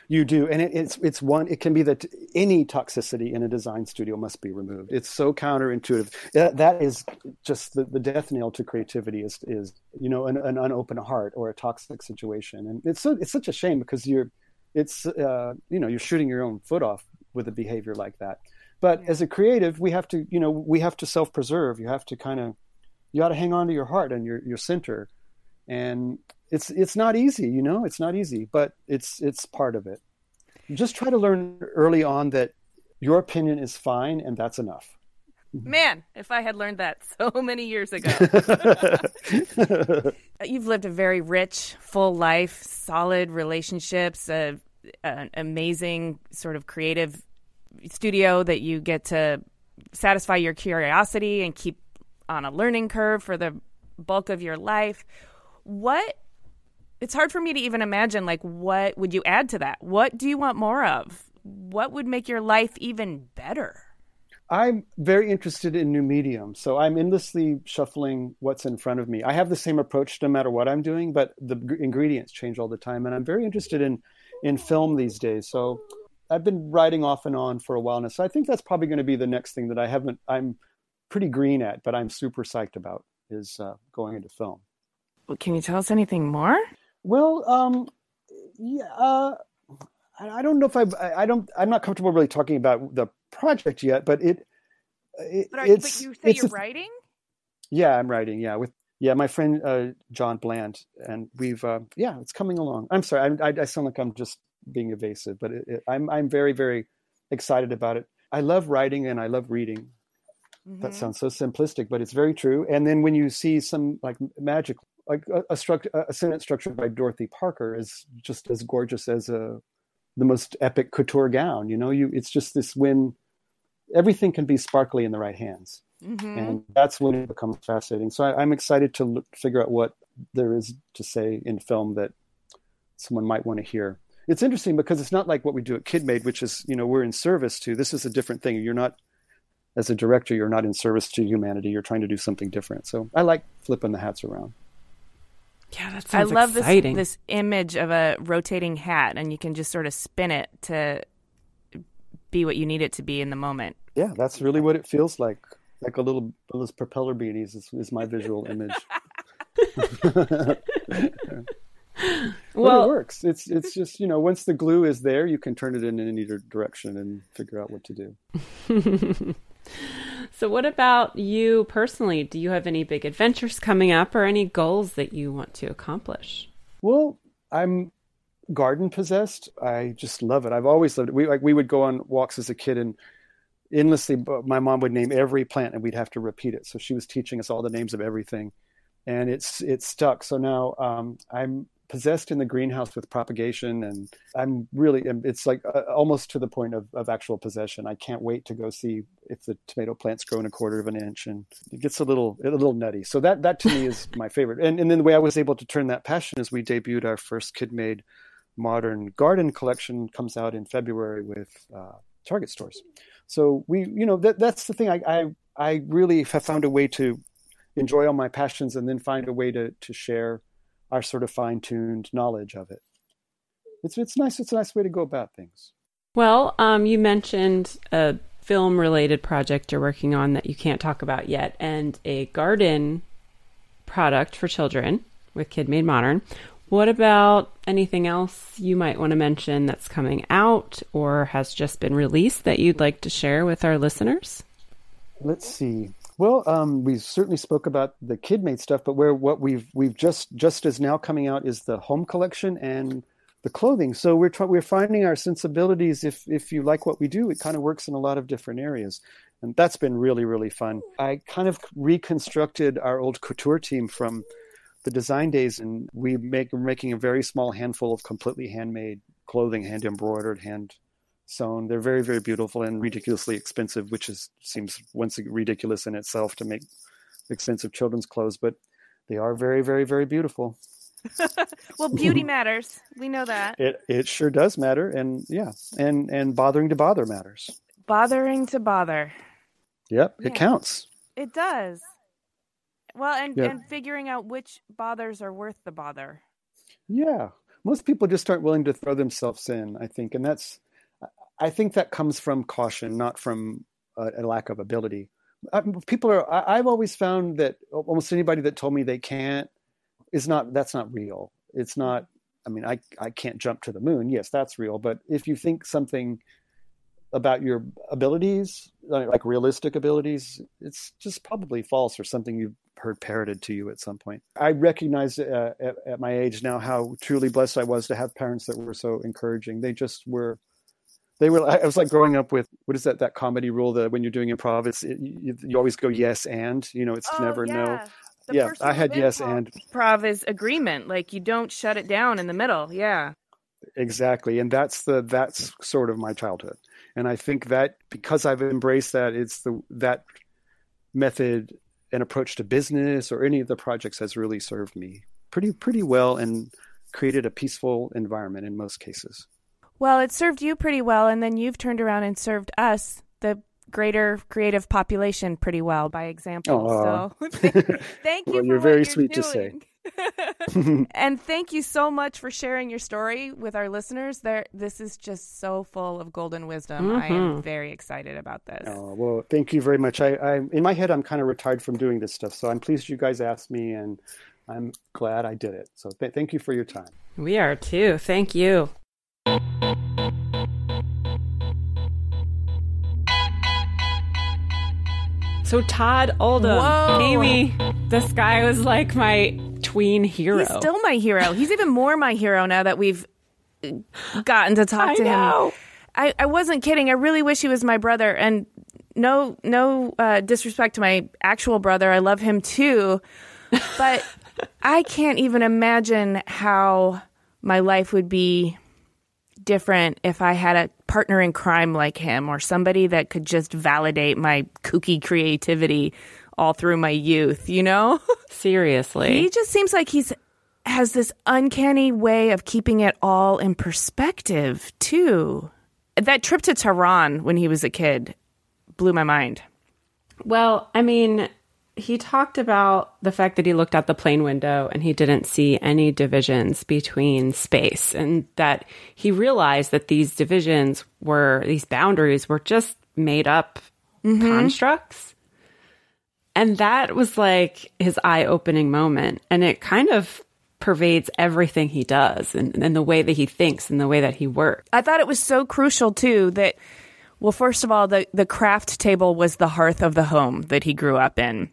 You do, and it, it's it's one. It can be that any toxicity in a design studio must be removed. It's so counterintuitive. That, that is just the, the death knell to creativity. Is is you know an, an unopened heart or a toxic situation, and it's so, it's such a shame because you're it's uh, you know you're shooting your own foot off with a behavior like that. But as a creative we have to you know we have to self-preserve. You have to kind of you got to hang on to your heart and your your center. And it's it's not easy you know? It's not easy but it's it's part of it. Just try to learn early on that your opinion is fine and that's enough Man, if I had learned that so many years ago. Uh, you've lived a very rich, full life, solid relationships, an amazing sort of creative studio that you get to satisfy your curiosity and keep on a learning curve for the bulk of your life. What it's hard for me to even imagine like what would you add to that? What do you want more of? What would make your life even better? I'm very interested in new mediums, so I'm endlessly shuffling what's in front of me. I have the same approach no matter what I'm doing, but the ingredients change all the time, and I'm very interested in in film these days. So I've been writing off and on for a while now. So I think that's probably going to be the next thing that I haven't. I'm pretty green at, but I'm super psyched about is uh, going into film. Well, can you tell us anything more? Well, um, yeah. Uh, I don't know if I, I don't, I'm not comfortable really talking about the project yet, but it, it but, are, it's, but you say you're a, writing? Yeah, I'm writing. Yeah. With, yeah, my friend, uh, John Bland and we've, uh, yeah, it's coming along. I'm sorry. I, I, I sound like I'm just being evasive, but it, it, I'm, I'm very, very excited about it. I love writing and I love reading. Mm-hmm. That sounds so simplistic, but it's very true. And then when you see some like magic, like a, a, struct, a sentence structured by Dorothy Parker is just as gorgeous as a the most epic couture gown. You know, you it's just this when everything can be sparkly in the right hands, mm-hmm. and that's when it becomes fascinating. So I, am excited to look, figure out what there is to say in film that someone might want to hear. It's interesting because it's not like what we do at KidMade, which is you know we're in service to. This is a different thing. You're not as a director, you're not in service to humanity. You're trying to do something different. So I like flipping the hats around. Yeah, that sounds I love exciting. this this image of a rotating hat, and you can just sort of spin it to be what you need it to be in the moment. Yeah, that's really what it feels like. Like a little those propeller beanies is, is my visual image. well, it works. It's it's just you know once the glue is there, you can turn it in any direction and figure out what to do. So, what about you personally? Do you have any big adventures coming up or any goals that you want to accomplish? Well, I'm garden possessed. I just love it. I've always loved it. We like we would go on walks as a kid and endlessly. My mom would name every plant, and we'd have to repeat it. So she was teaching us all the names of everything, and it's it's stuck. So now um, I'm possessed in the greenhouse with propagation and i'm really it's like uh, almost to the point of, of actual possession. I can't wait to go see if the tomato plants grow in a quarter of an inch and it gets a little a little nutty. So that that to me is my favorite. And, and then the way i was able to turn that passion is we debuted our first kid made modern garden collection comes out in february with uh, target stores. So we you know that that's the thing. I, I i really have found a way to enjoy all my passions and then find a way to to share our sort of fine-tuned knowledge of it. It's it's nice. It's a nice way to go about things. Well, um, you mentioned a film-related project you're working on that you can't talk about yet, and a garden product for children with Kid Made Modern. What about anything else you might want to mention that's coming out or has just been released that you'd like to share with our listeners? Let's see. Well, um, we certainly spoke about the kid made stuff, but where what we've we've just just as now coming out is the home collection and the clothing. So we're we're finding our sensibilities. If if you like what we do, it kind of works in a lot of different areas, and that's been really really fun. I kind of reconstructed our old couture team from the design days, and we make we're making a very small handful of completely handmade clothing, hand embroidered, hand sewn. They're very, very beautiful and ridiculously expensive, which is seems once ridiculous in itself to make expensive children's clothes, but they are very, very, very beautiful. well, beauty matters. We know that. It it sure does matter, and yeah, and and bothering to bother matters. Bothering to bother. Yep, yeah. it counts. It does. Well, and yep. and figuring out which bothers are worth the bother. Yeah, most people just aren't willing to throw themselves in. I think, and that's I think that comes from caution, not from a, a lack of ability. I, people are. I, I've always found that almost anybody that told me they can't is not. That's not real. It's not. I mean, I I can't jump to the moon. Yes, that's real. But if you think something about your abilities, like realistic abilities, it's just probably false or something you've heard parroted to you at some point. I recognize uh, at, at, my age now how truly blessed I was to have parents that were so encouraging. They just were they were i was like growing up with what is that that comedy rule that when you're doing improv it's it, you, you, always go yes and you know it's oh, never yeah. no the yeah i had yes and improv is agreement like you don't shut it down in the middle yeah. Exactly and that's the that's sort of my childhood and i think that because i've embraced that it's the that method and approach to business or any of the projects has really served me pretty pretty well and created a peaceful environment in most cases well, it served you pretty well, and then you've turned around and served us, the greater creative population, pretty well by example. Aww. So thank you. well, you're very you're sweet doing. to say. and thank you so much for sharing your story with our listeners. There, this is just so full of golden wisdom. Mm-hmm. I am mm-hmm. very excited about this. Oh, well, thank you very much. I, I, in my head, I'm kind of retired from doing this stuff, so I'm pleased you guys asked me, and I'm glad I did it. So th- thank you for your time. We are too. Thank you. So Todd Oldham, Whoa. Amy, this guy was like my tween hero. He's still my hero. He's even more my hero now that we've gotten to talk I to know. him. I, I wasn't kidding. I really wish he was my brother. And no, no uh, disrespect to my actual brother. I love him too, but I can't even imagine how my life would be different if I had a partner in crime like him or somebody that could just validate my kooky creativity all through my youth, you know? Seriously. He just seems like he's has this uncanny way of keeping it all in perspective, too. That trip to Tehran when he was a kid blew my mind. Well, I mean, he talked about the fact that he looked out the plane window and he didn't see any divisions between space and that he realized that these divisions were these boundaries were just made up mm-hmm. constructs and that was like his eye-opening moment and it kind of pervades everything he does and, and the way that he thinks and the way that he works i thought it was so crucial too that Well, first of all, the, the craft table was the hearth of the home that he grew up in.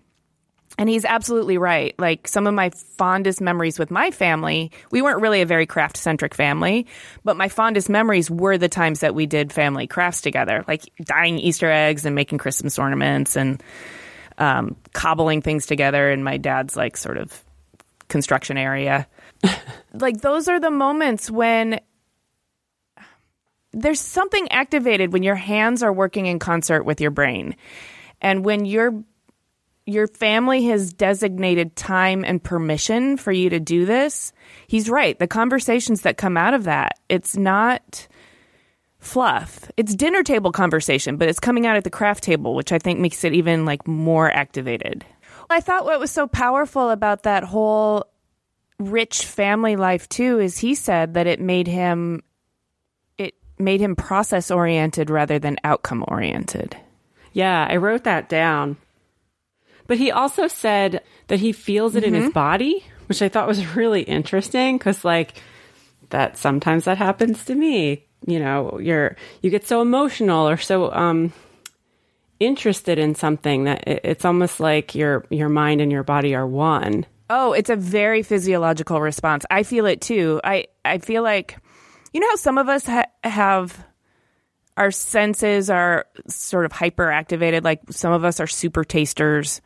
And he's absolutely right. Like some of my fondest memories with my family, we weren't really a very craft centric family, but my fondest memories were the times that we did family crafts together, like dyeing Easter eggs and making Christmas ornaments and um, cobbling things together in my dad's like sort of construction area. like those are the moments when there's something activated when your hands are working in concert with your brain. And when your your family has designated time and permission for you to do this, he's right. The conversations that come out of that, it's not fluff. It's dinner table conversation, but it's coming out at the craft table, which I think makes it even like more activated. I thought what was so powerful about that whole rich family life too is he said that it made him it made him process oriented rather than outcome oriented. Yeah, I wrote that down. But he also said that he feels it mm-hmm. in his mm-hmm. body, which I thought was really interesting because like that sometimes that happens to me. You know, you're you get so emotional or so um interested in something that it's almost like your your mind and your body are one. Oh, it's a very physiological response. I feel it too. I I feel like you know how some of us ha- have our senses are sort of hyper activated. Like some of us are super tasters.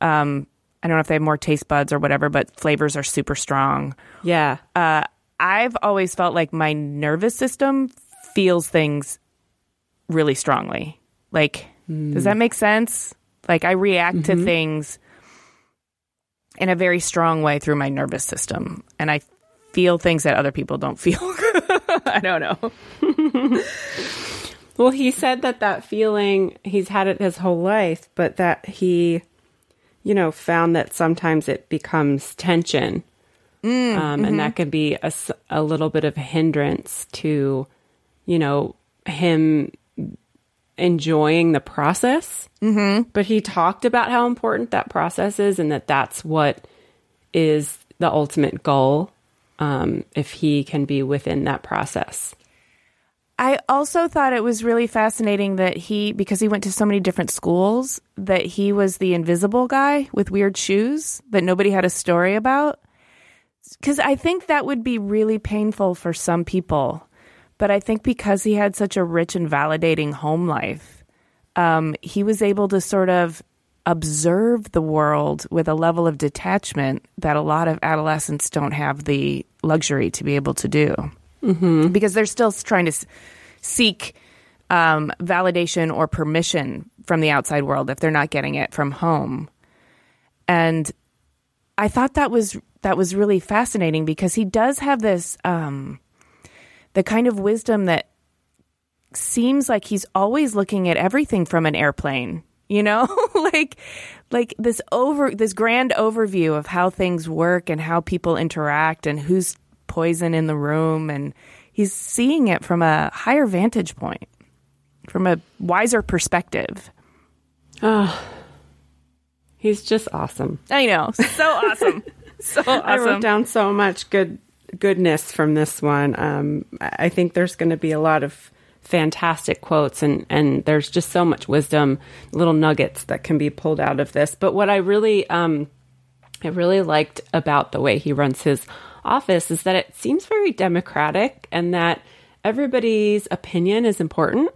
Um, I don't know if they have more taste buds or whatever, but flavors are super strong. Yeah. Uh, I've always felt like my nervous system feels things really strongly. Like, mm. does that make sense? Like, I react mm-hmm. to things in a very strong way through my nervous system. And I feel things that other people don't feel. I don't know. well, he said that that feeling, he's had it his whole life, but that he, you know, found that sometimes it becomes tension. Mm, um, mm-hmm. And that can be a, a little bit of a hindrance to, you know, him enjoying the process. Mm-hmm. But he talked about how important that process is and that that's what is the ultimate goal um, if he can be within that process. I also thought it was really fascinating that he, because he went to so many different schools, that he was the invisible guy with weird shoes that nobody had a story about. Because I think that would be really painful for some people but I think because he had such a rich and validating home life, um, he was able to sort of observe the world with a level of detachment that a lot of adolescents don't have the luxury to be able to do. Mm-hmm. Because they're still trying to s- seek um, validation or permission from the outside world if they're not getting it from home. And I thought that was that was really fascinating because he does have this um, the kind of wisdom that seems like he's always looking at everything from an airplane you know like like this over this grand overview of how things work and how people interact and who's poison in the room and he's seeing it from a higher vantage point from a wiser perspective oh he's just awesome i know so awesome so awesome. i wrote down so much good goodness from this one. Um, I think there's going to be a lot of fantastic quotes and and there's just so much wisdom, little nuggets that can be pulled out of this. But what I really um, I really liked about the way he runs his office is that it seems very democratic and that everybody's opinion is important.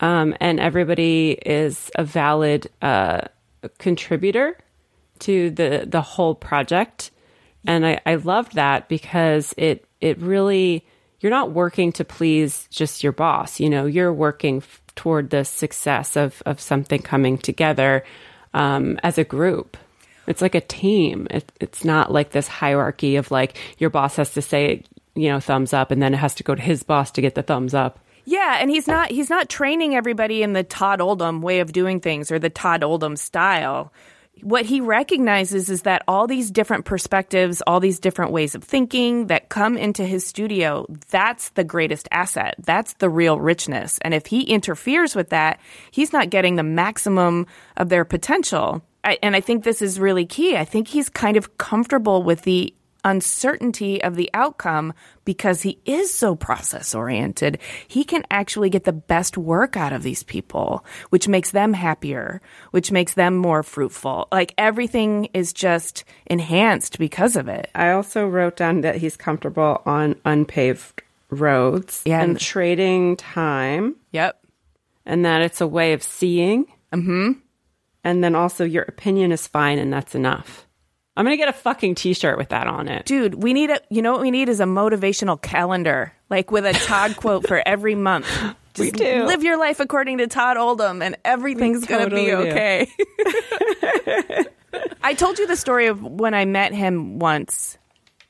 Um, and everybody is a valid uh, contributor to the the whole project. And I, I loved that because it it really you're not working to please just your boss. You know, you're working f- toward the success of of something coming together um, as a group. It's like a team. It, it's not like this hierarchy of like your boss has to say, you know, thumbs up, and then it has to go to his boss to get the thumbs up. Yeah, and he's not he's not training everybody in the Todd Oldham way of doing things or the Todd Oldham style what he recognizes is that all these different perspectives, all these different ways of thinking that come into his studio, that's the greatest asset. That's the real richness. And if he interferes with that, he's not getting the maximum of their potential. I, and I think this is really key. I think he's kind of comfortable with the uncertainty of the outcome because he is so process oriented. He can actually get the best work out of these people, which makes them happier, which makes them more fruitful. Like everything is just enhanced because of it. I also wrote down that he's comfortable on unpaved roads Yeah. and trading time Yep. and that it's a way of seeing. Mm-hmm. And then also your opinion is fine and that's enough. I'm going to get a fucking t-shirt with that on it. Dude, we need a, you know what we need is a motivational calendar, like with a Todd quote for every month. Just We do. live your life according to Todd Oldham and everything's going to be totally do. okay. I told you the story of when I met him once.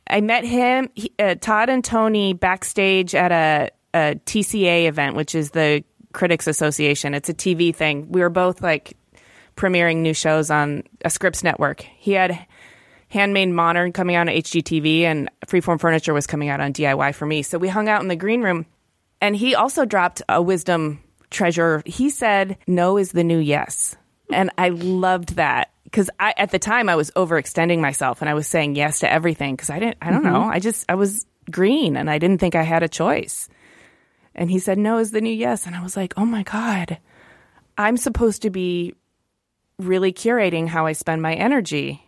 I met him, he, uh, Todd and Tony, backstage at a, a TCA event, which is the Critics Association. It's a TV thing. We were both like premiering new shows on a Scripps network. He had Handmade Modern coming out on HGTV, and Freeform Furniture was coming out on DIY for me. So we hung out in the green room, and he also dropped a wisdom treasure. He said, "No is the new yes," and I loved that because I at the time I was overextending myself and I was saying yes to everything because I didn't. I don't mm-hmm. know. I just I was green and I didn't think I had a choice. And he said, "No is the new yes," and I was like, "Oh my god." I'm supposed to be really curating how I spend my energy.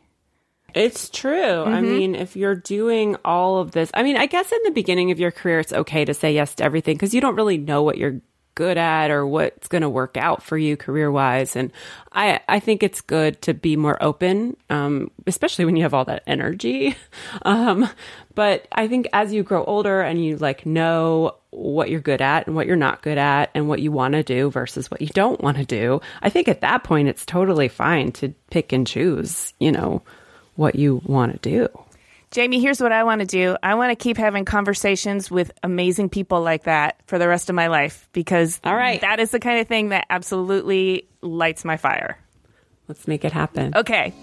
It's true. I mm-hmm. mean, if you're doing all of this, I mean, I guess in the beginning of your career, it's okay to say yes to everything because you don't really know what you're good at or what's going to work out for you career wise. And I, I think it's good to be more open, um, especially when you have all that energy. Um, but I think as you grow older and you like know what you're good at and what you're not good at and what you want to do versus what you don't want to do, I think at that point it's totally fine to pick and choose, you know, what you want to do. Jaime, here's what I want to do. I want to keep having conversations with amazing people like that for the rest of my life because All right. that is the kind of thing that absolutely lights my fire. Let's make it happen. Okay.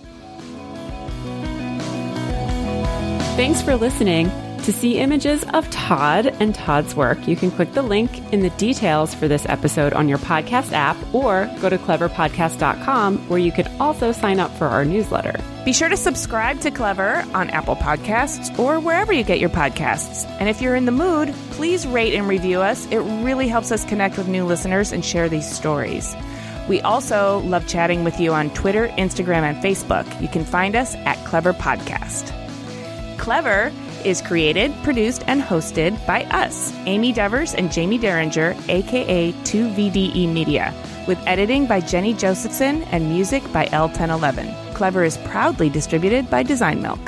Thanks for listening. To see images of Todd and Todd's work, you can click the link in the details for this episode on your podcast app or go to cleverpodcast.com where you can also sign up for our newsletter. Be sure to subscribe to Clever on Apple Podcasts or wherever you get your podcasts. And if you're in the mood, please rate and review us. It really helps us connect with new listeners and share these stories. We also love chatting with you on Twitter, Instagram, and Facebook. You can find us at Clever Podcast. Clever is created, produced, and hosted by us, Amy Devers and Jaime Derringer, aka 2VDE E Media, with editing by Jennie Josephson and music by El Ten Eleven. Clever is proudly distributed by Design Milk.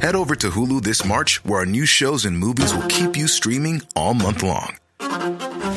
Head over to Hulu this March, where our new shows and movies will keep you streaming all month long.